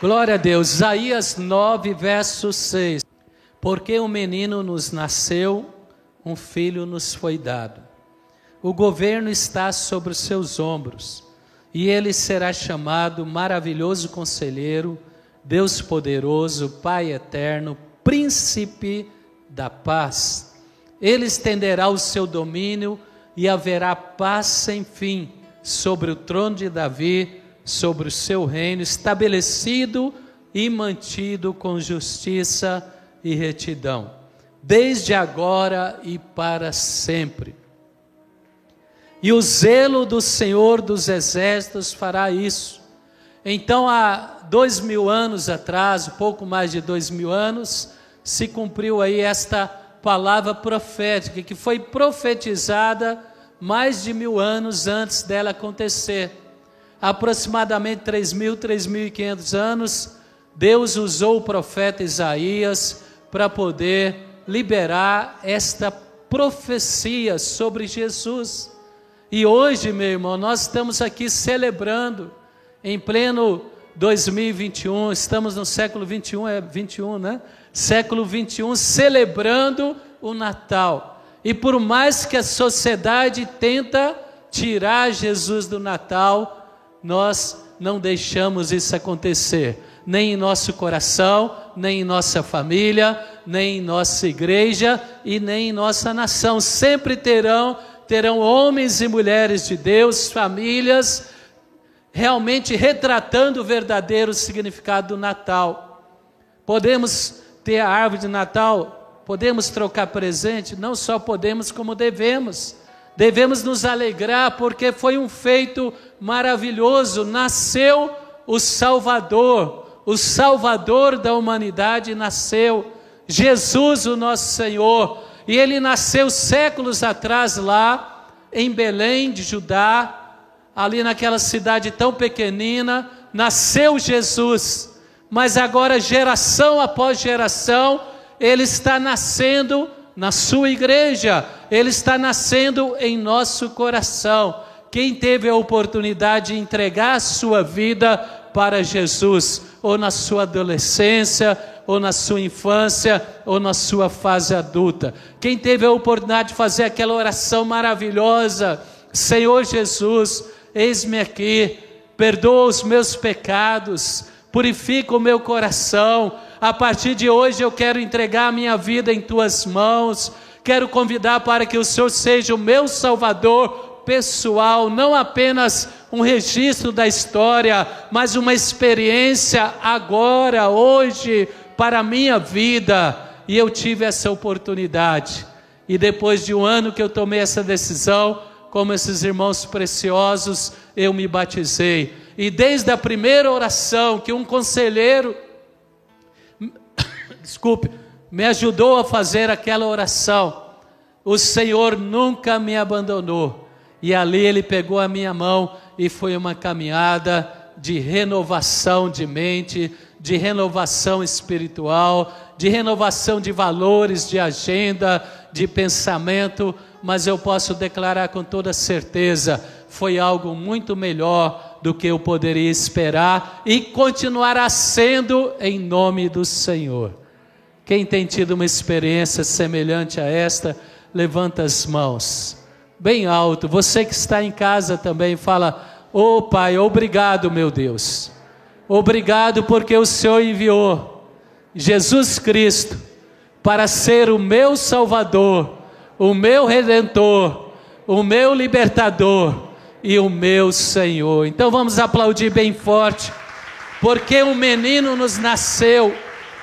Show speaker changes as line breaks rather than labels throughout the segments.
Glória a Deus. Isaías 9, verso 6. Porque um menino nos nasceu, um filho nos foi dado. O governo está sobre os seus ombros, e ele será chamado Maravilhoso Conselheiro, Deus Poderoso, Pai Eterno, Príncipe da Paz. Ele estenderá o seu domínio e haverá paz sem fim sobre o trono de Davi sobre o seu reino, estabelecido e mantido com justiça e retidão, desde agora e para sempre. E o zelo do Senhor dos Exércitos fará isso. Então, há dois mil anos atrás, pouco mais de dois mil anos, se cumpriu aí esta palavra profética, que foi profetizada mais de mil anos antes dela acontecer aproximadamente 3.000, 3.500 anos, Deus usou o profeta Isaías para poder liberar esta profecia sobre Jesus. E hoje, meu irmão, nós estamos aqui celebrando, em pleno 2021, estamos no século 21, é 21, né? Século 21, celebrando o Natal. E por mais que a sociedade tenta tirar Jesus do Natal, nós não deixamos isso acontecer, nem em nosso coração, nem em nossa família, nem em nossa igreja e nem em nossa nação. Sempre terão terão homens e mulheres de Deus, famílias realmente retratando o verdadeiro significado do Natal. Podemos ter a árvore de Natal, podemos trocar presente, não só podemos como devemos. Devemos nos alegrar porque foi um feito maravilhoso. Nasceu o Salvador, o Salvador da humanidade nasceu. Jesus, o nosso Senhor. E ele nasceu séculos atrás lá em Belém de Judá, ali naquela cidade tão pequenina, nasceu Jesus. Mas agora, geração após geração, ele está nascendo na sua igreja, ele está nascendo em nosso coração. Quem teve a oportunidade de entregar a sua vida para Jesus, ou na sua adolescência, ou na sua infância, ou na sua fase adulta. Quem teve a oportunidade de fazer aquela oração maravilhosa: Senhor Jesus, eis-me aqui, perdoa os meus pecados, purifica o meu coração a partir de hoje eu quero entregar a minha vida em tuas mãos. Quero convidar para que o Senhor seja o meu Salvador pessoal, não apenas um registro da história, mas uma experiência agora, hoje, para a minha vida. E eu tive essa oportunidade. E depois de um ano que eu tomei essa decisão, como esses irmãos preciosos, eu me batizei. E desde a primeira oração que um conselheiro desculpe, me ajudou a fazer aquela oração. O Senhor nunca me abandonou. E ali ele pegou a minha mão e foi uma caminhada de renovação de mente, de renovação espiritual, de renovação de valores, de agenda, de pensamento, mas eu posso declarar com toda certeza, foi algo muito melhor do que eu poderia esperar e continuará sendo em nome do Senhor. Quem tem tido uma experiência semelhante a esta, levanta as mãos, bem alto. Você que está em casa também, fala: Ô oh, Pai, obrigado, meu Deus. Obrigado porque o Senhor enviou Jesus Cristo para ser o meu Salvador, o meu Redentor, o meu Libertador e o meu Senhor. Então vamos aplaudir bem forte, porque um menino nos nasceu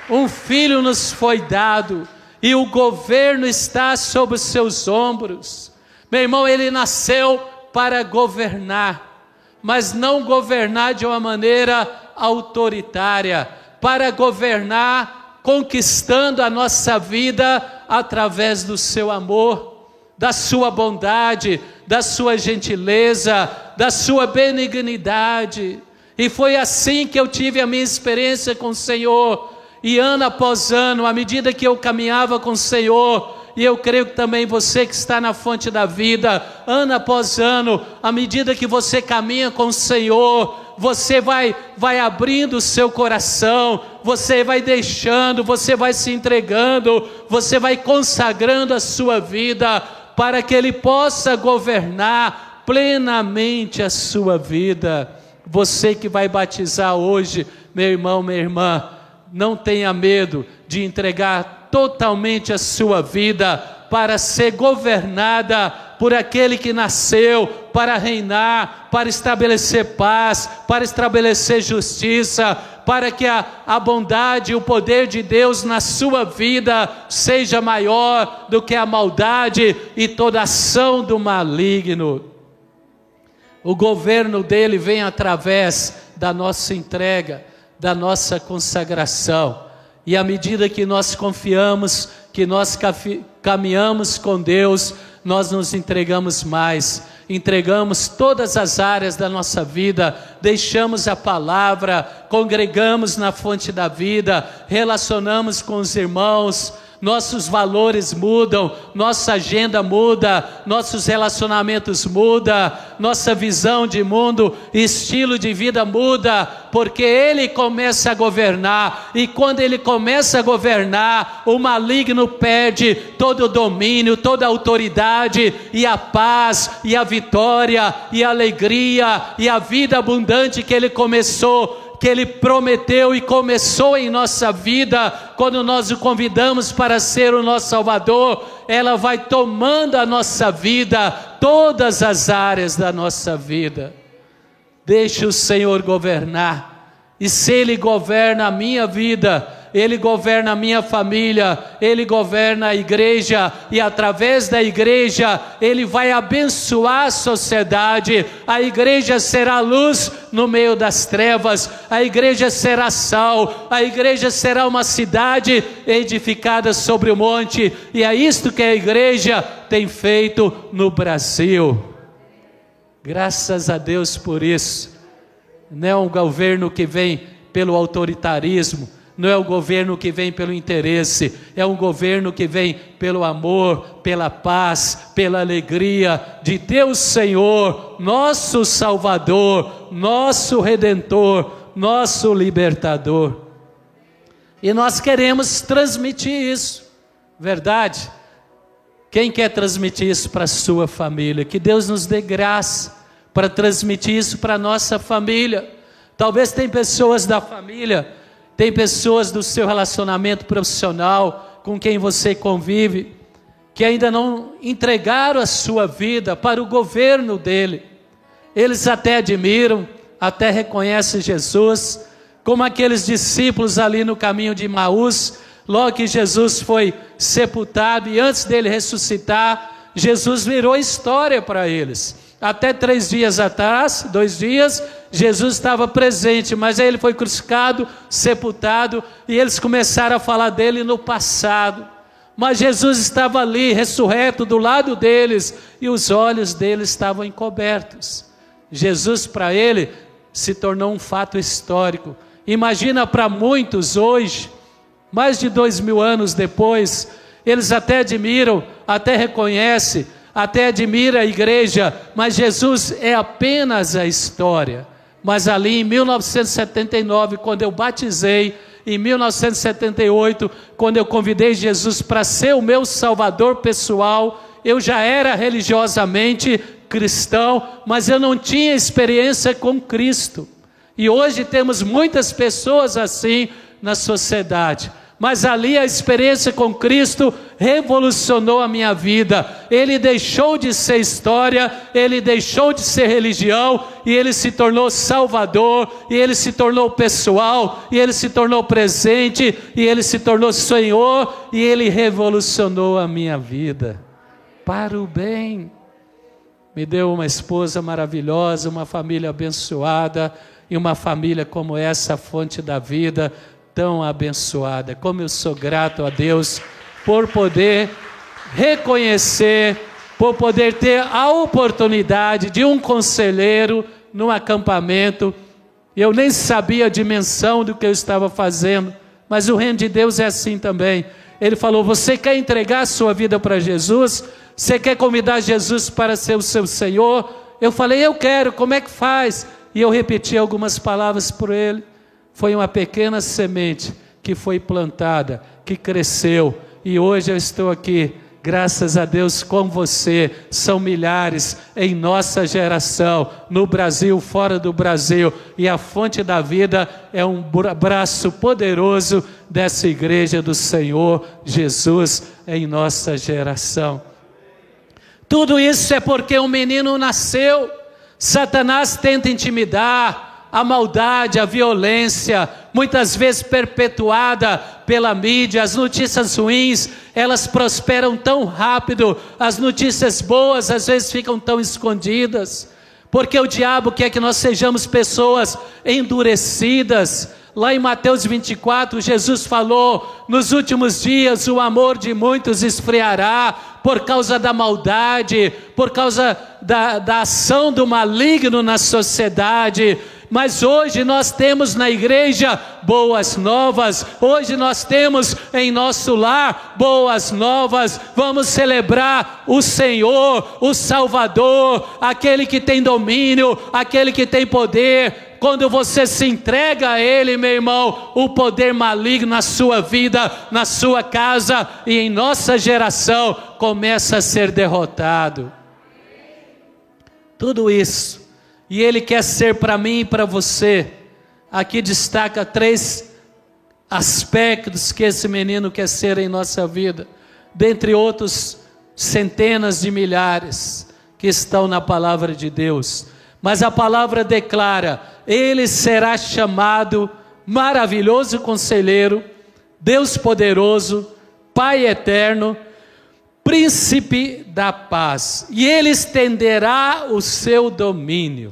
um filho nos foi dado e o governo está sobre os seus ombros. Meu irmão, ele nasceu para governar, mas não governar de uma maneira autoritária, para governar conquistando a nossa vida através do seu amor, da sua bondade, da sua gentileza, da sua benignidade. E foi assim que eu tive a minha experiência com o Senhor e ano após ano, à medida que eu caminhava com o Senhor, e eu creio que também você que está na fonte da vida, ano após ano, à medida que você caminha com o Senhor, você vai, vai abrindo o seu coração, você vai deixando, você vai se entregando, você vai consagrando a sua vida para que Ele possa governar plenamente a sua vida. Você que vai batizar hoje, meu irmão, minha irmã, não tenha medo de entregar totalmente a sua vida para ser governada por aquele que nasceu para reinar, para estabelecer paz, para estabelecer justiça, para que a, a bondade e o poder de Deus na sua vida seja maior do que a maldade e toda ação do maligno. O governo dele vem através da nossa entrega, da nossa consagração. E à medida que nós confiamos, que nós caminhamos com Deus, nós nos entregamos mais, entregamos todas as áreas da nossa vida, deixamos a palavra, congregamos na fonte da vida, relacionamos com os irmãos, nossos valores mudam, nossa agenda muda, nossos relacionamentos mudam, nossa visão de mundo, estilo de vida muda, porque Ele começa a governar, e quando Ele começa a governar, o maligno perde todo o domínio, toda a autoridade, e a paz, e a vitória, e a alegria, e a vida abundante que Ele começou que Ele prometeu e começou em nossa vida, quando nós o convidamos para ser o nosso Salvador, ela vai tomando a nossa vida, todas as áreas da nossa vida. Deixe o Senhor governar, e se Ele governa a minha vida, ele governa a minha família, Ele governa a igreja, e através da igreja, Ele vai abençoar a sociedade. A igreja será luz no meio das trevas, a igreja será sal, a igreja será uma cidade edificada sobre o monte, e é isto que a igreja tem feito no Brasil. Graças a Deus por isso. Não é um governo que vem pelo autoritarismo, não é o governo que vem pelo interesse, é um governo que vem pelo amor, pela paz, pela alegria de Deus Senhor, nosso Salvador, nosso Redentor, nosso Libertador. E nós queremos transmitir isso, verdade? Quem quer transmitir isso para a sua família? Que Deus nos dê graça para transmitir isso para a nossa família. Talvez tem pessoas da família tem pessoas do seu relacionamento profissional com quem você convive que ainda não entregaram a sua vida para o governo dele. Eles até admiram, até reconhecem Jesus, como aqueles discípulos ali no caminho de Maús, logo que Jesus foi sepultado e antes dele ressuscitar, Jesus virou história para eles. Até três dias atrás, dois dias, Jesus estava presente, mas aí ele foi crucificado, sepultado, e eles começaram a falar dele no passado. Mas Jesus estava ali, ressurreto, do lado deles, e os olhos deles estavam encobertos. Jesus, para ele, se tornou um fato histórico. Imagina para muitos hoje, mais de dois mil anos depois, eles até admiram, até reconhecem, até admira a igreja, mas Jesus é apenas a história. Mas ali em 1979, quando eu batizei, em 1978, quando eu convidei Jesus para ser o meu salvador pessoal, eu já era religiosamente cristão, mas eu não tinha experiência com Cristo. E hoje temos muitas pessoas assim na sociedade mas ali a experiência com Cristo revolucionou a minha vida. Ele deixou de ser história, ele deixou de ser religião e ele se tornou Salvador, e ele se tornou pessoal, e ele se tornou presente, e ele se tornou Senhor, e ele revolucionou a minha vida para o bem. Me deu uma esposa maravilhosa, uma família abençoada, e uma família como essa, a fonte da vida tão abençoada. Como eu sou grato a Deus por poder reconhecer, por poder ter a oportunidade de um conselheiro num acampamento. Eu nem sabia a dimensão do que eu estava fazendo, mas o reino de Deus é assim também. Ele falou: Você quer entregar a sua vida para Jesus? Você quer convidar Jesus para ser o seu Senhor? Eu falei: Eu quero, como é que faz? E eu repeti algumas palavras para ele. Foi uma pequena semente que foi plantada, que cresceu, e hoje eu estou aqui Graças a Deus com você, são milhares em nossa geração, no Brasil, fora do Brasil, e a fonte da vida é um braço poderoso dessa igreja do Senhor Jesus em nossa geração. Tudo isso é porque um menino nasceu, Satanás tenta intimidar, a maldade, a violência, muitas vezes perpetuada pela mídia, as notícias ruins, elas prosperam tão rápido, as notícias boas às vezes ficam tão escondidas, porque o diabo quer que nós sejamos pessoas endurecidas. Lá em Mateus 24, Jesus falou: nos últimos dias o amor de muitos esfriará por causa da maldade, por causa da, da ação do maligno na sociedade mas hoje nós temos na igreja boas novas, hoje nós temos em nosso lar boas novas. Vamos celebrar o Senhor, o Salvador, aquele que tem domínio, aquele que tem poder. Quando você se entrega a Ele, meu irmão, o poder maligno na sua vida, na sua casa e em nossa geração começa a ser derrotado. Tudo isso e Ele quer ser para mim e para você. Aqui destaca três aspectos que esse menino quer ser em nossa vida, dentre outros centenas de milhares que estão na palavra de Deus. Mas a palavra declara: Ele será chamado maravilhoso conselheiro, Deus poderoso, Pai eterno, príncipe da paz, e ele estenderá o seu domínio.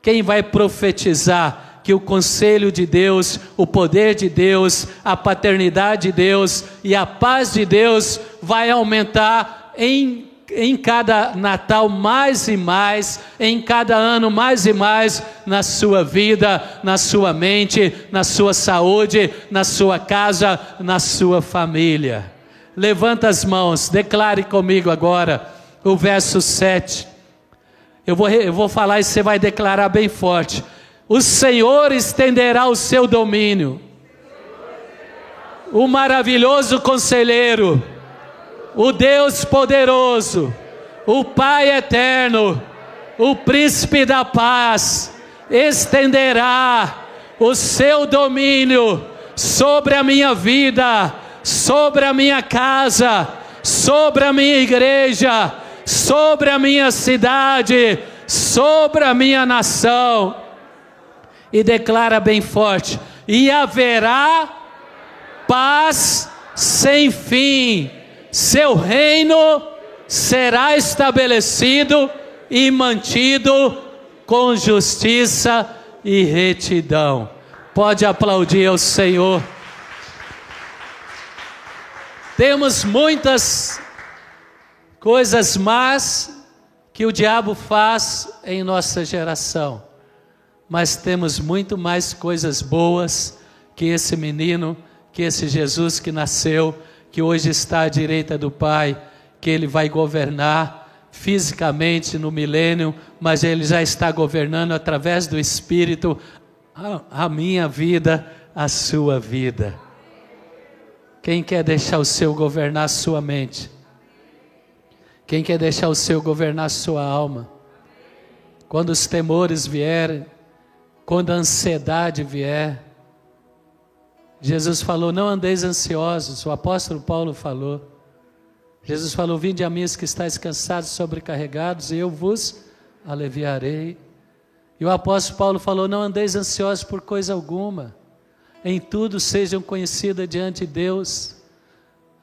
Quem vai profetizar que o conselho de Deus, o poder de Deus, a paternidade de Deus e a paz de Deus vai aumentar em em cada Natal mais e mais, em cada ano mais e mais na sua vida, na sua mente, na sua saúde, na sua casa, na sua família. Levanta as mãos, declare comigo agora o verso 7. Eu vou, eu vou falar e você vai declarar bem forte. O Senhor estenderá o seu domínio. O maravilhoso conselheiro, o Deus poderoso, o Pai eterno, o príncipe da paz, estenderá o seu domínio sobre a minha vida sobre a minha casa, sobre a minha igreja, sobre a minha cidade, sobre a minha nação. E declara bem forte: e haverá paz sem fim, seu reino será estabelecido e mantido com justiça e retidão. Pode aplaudir ao Senhor. Temos muitas coisas más que o diabo faz em nossa geração, mas temos muito mais coisas boas que esse menino, que esse Jesus que nasceu, que hoje está à direita do Pai, que ele vai governar fisicamente no milênio, mas ele já está governando através do Espírito a, minha vida, a sua vida. Quem quer deixar o seu governar sua mente? Quem quer deixar o seu governar sua alma? Quando os temores vierem, quando a ansiedade vier, Jesus falou: Não andeis ansiosos, o apóstolo Paulo falou. Jesus falou: Vinde a mim os que estáis cansados, sobrecarregados, e eu vos aliviarei. E o apóstolo Paulo falou: Não andeis ansiosos por coisa alguma em tudo sejam conhecidas diante de Deus,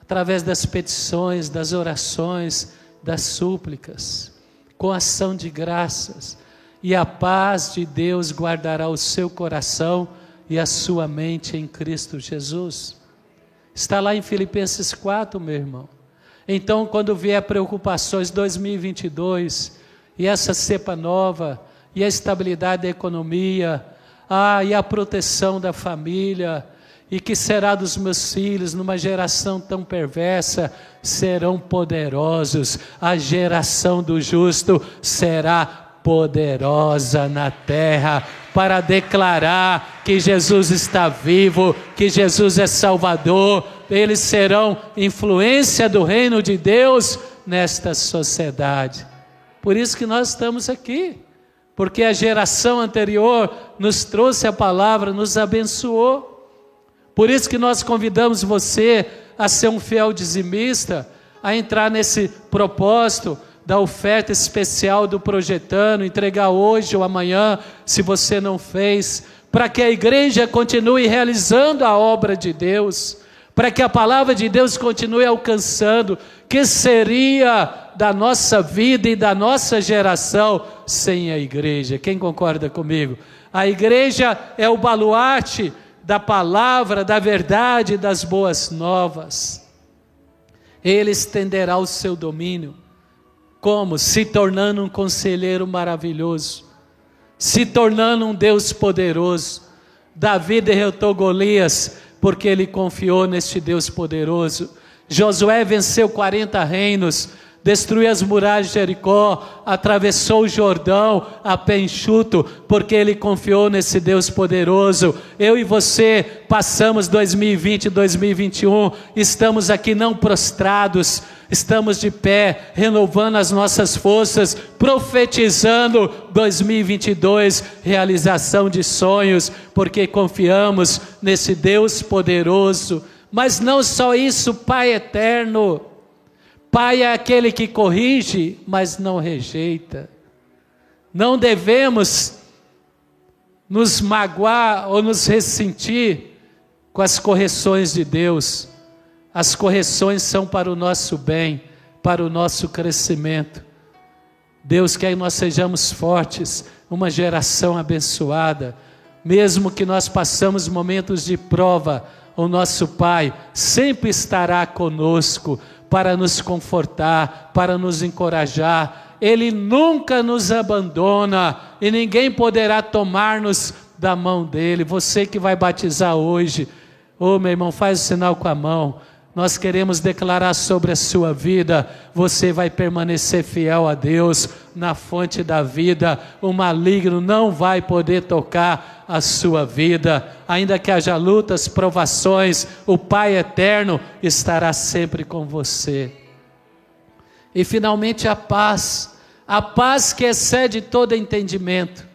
através das petições, das orações, das súplicas, com ação de graças, e a paz de Deus guardará o seu coração e a sua mente em Cristo Jesus. Está lá em Filipenses 4, meu irmão. Então, quando vier preocupações 2022, e essa cepa nova, e a estabilidade da economia, ah, e a proteção da família, e que será dos meus filhos numa geração tão perversa, serão poderosos, a geração do justo será poderosa na terra para declarar que Jesus está vivo, que Jesus é Salvador. Eles serão influência do reino de Deus nesta sociedade. Por isso que nós estamos aqui, porque a geração anterior nos trouxe a palavra, nos abençoou. Por isso que nós convidamos você a ser um fiel dizimista, a entrar nesse propósito da oferta especial do projetando, entregar hoje ou amanhã, se você não fez, para que a igreja continue realizando a obra de Deus, para que a palavra de Deus continue alcançando, que seria da nossa vida e da nossa geração sem a igreja? Quem concorda comigo? A igreja é o baluarte da palavra, da verdade, das boas novas. Ele estenderá o seu domínio como? Se tornando um conselheiro maravilhoso, se tornando um Deus poderoso. Davi derrotou Golias porque ele confiou neste Deus poderoso. Josué venceu 40 reinos destruiu as muralhas de Jericó, atravessou o Jordão a pé enxuto, porque ele confiou nesse Deus poderoso. Eu e você passamos 2020 e 2021, estamos aqui não prostrados, estamos de pé, renovando as nossas forças, profetizando 2022, realização de sonhos, porque confiamos nesse Deus poderoso. Mas não só isso, Pai eterno, Pai é aquele que corrige, mas não rejeita. Não devemos nos magoar ou nos ressentir com as correções de Deus. As correções são para o nosso bem, para o nosso crescimento. Deus quer que nós sejamos fortes, uma geração abençoada, mesmo que nós passamos momentos de prova, o nosso Pai sempre estará conosco para nos confortar, para nos encorajar. Ele nunca nos abandona e ninguém poderá tomar-nos da mão dele. Você que vai batizar hoje, ô oh, meu irmão, faz o sinal com a mão. Nós queremos declarar sobre a sua vida, você vai permanecer fiel a Deus na fonte da vida. O maligno não vai poder tocar a sua vida, ainda que haja lutas, provações, o Pai eterno estará sempre com você. E finalmente a paz, a paz que excede todo entendimento.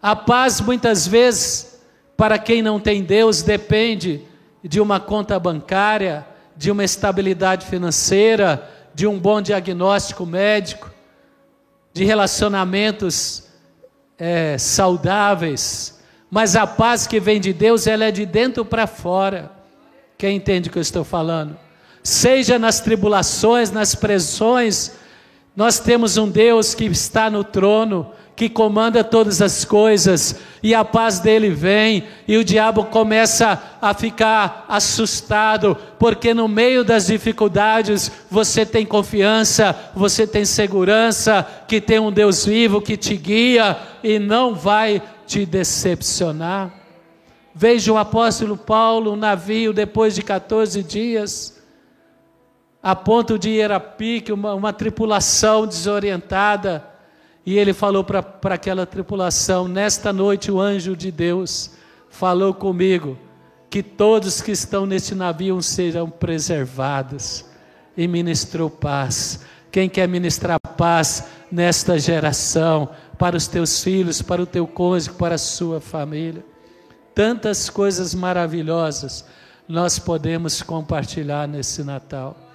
A paz muitas vezes, para quem não tem Deus, depende de uma conta bancária, de uma estabilidade financeira, de um bom diagnóstico médico, de relacionamentos é, saudáveis. Mas a paz que vem de Deus, ela é de dentro para fora. Quem entende o que eu estou falando? Seja nas tribulações, nas pressões, nós temos um Deus que está no trono, que comanda todas as coisas, e a paz dele vem, e o diabo começa a ficar assustado, porque no meio das dificuldades você tem confiança, você tem segurança, que tem um Deus vivo que te guia e não vai te decepcionar. Veja o apóstolo Paulo, um navio, depois de 14 dias, a ponto de ir a pique, uma, uma tripulação desorientada, e ele falou para aquela tripulação: Nesta noite o anjo de Deus falou comigo que todos que estão neste navio serão preservados. E ministrou paz. Quem quer ministrar paz nesta geração, para os teus filhos, para o teu cônjuge, para a sua família? Tantas coisas maravilhosas nós podemos compartilhar nesse Natal.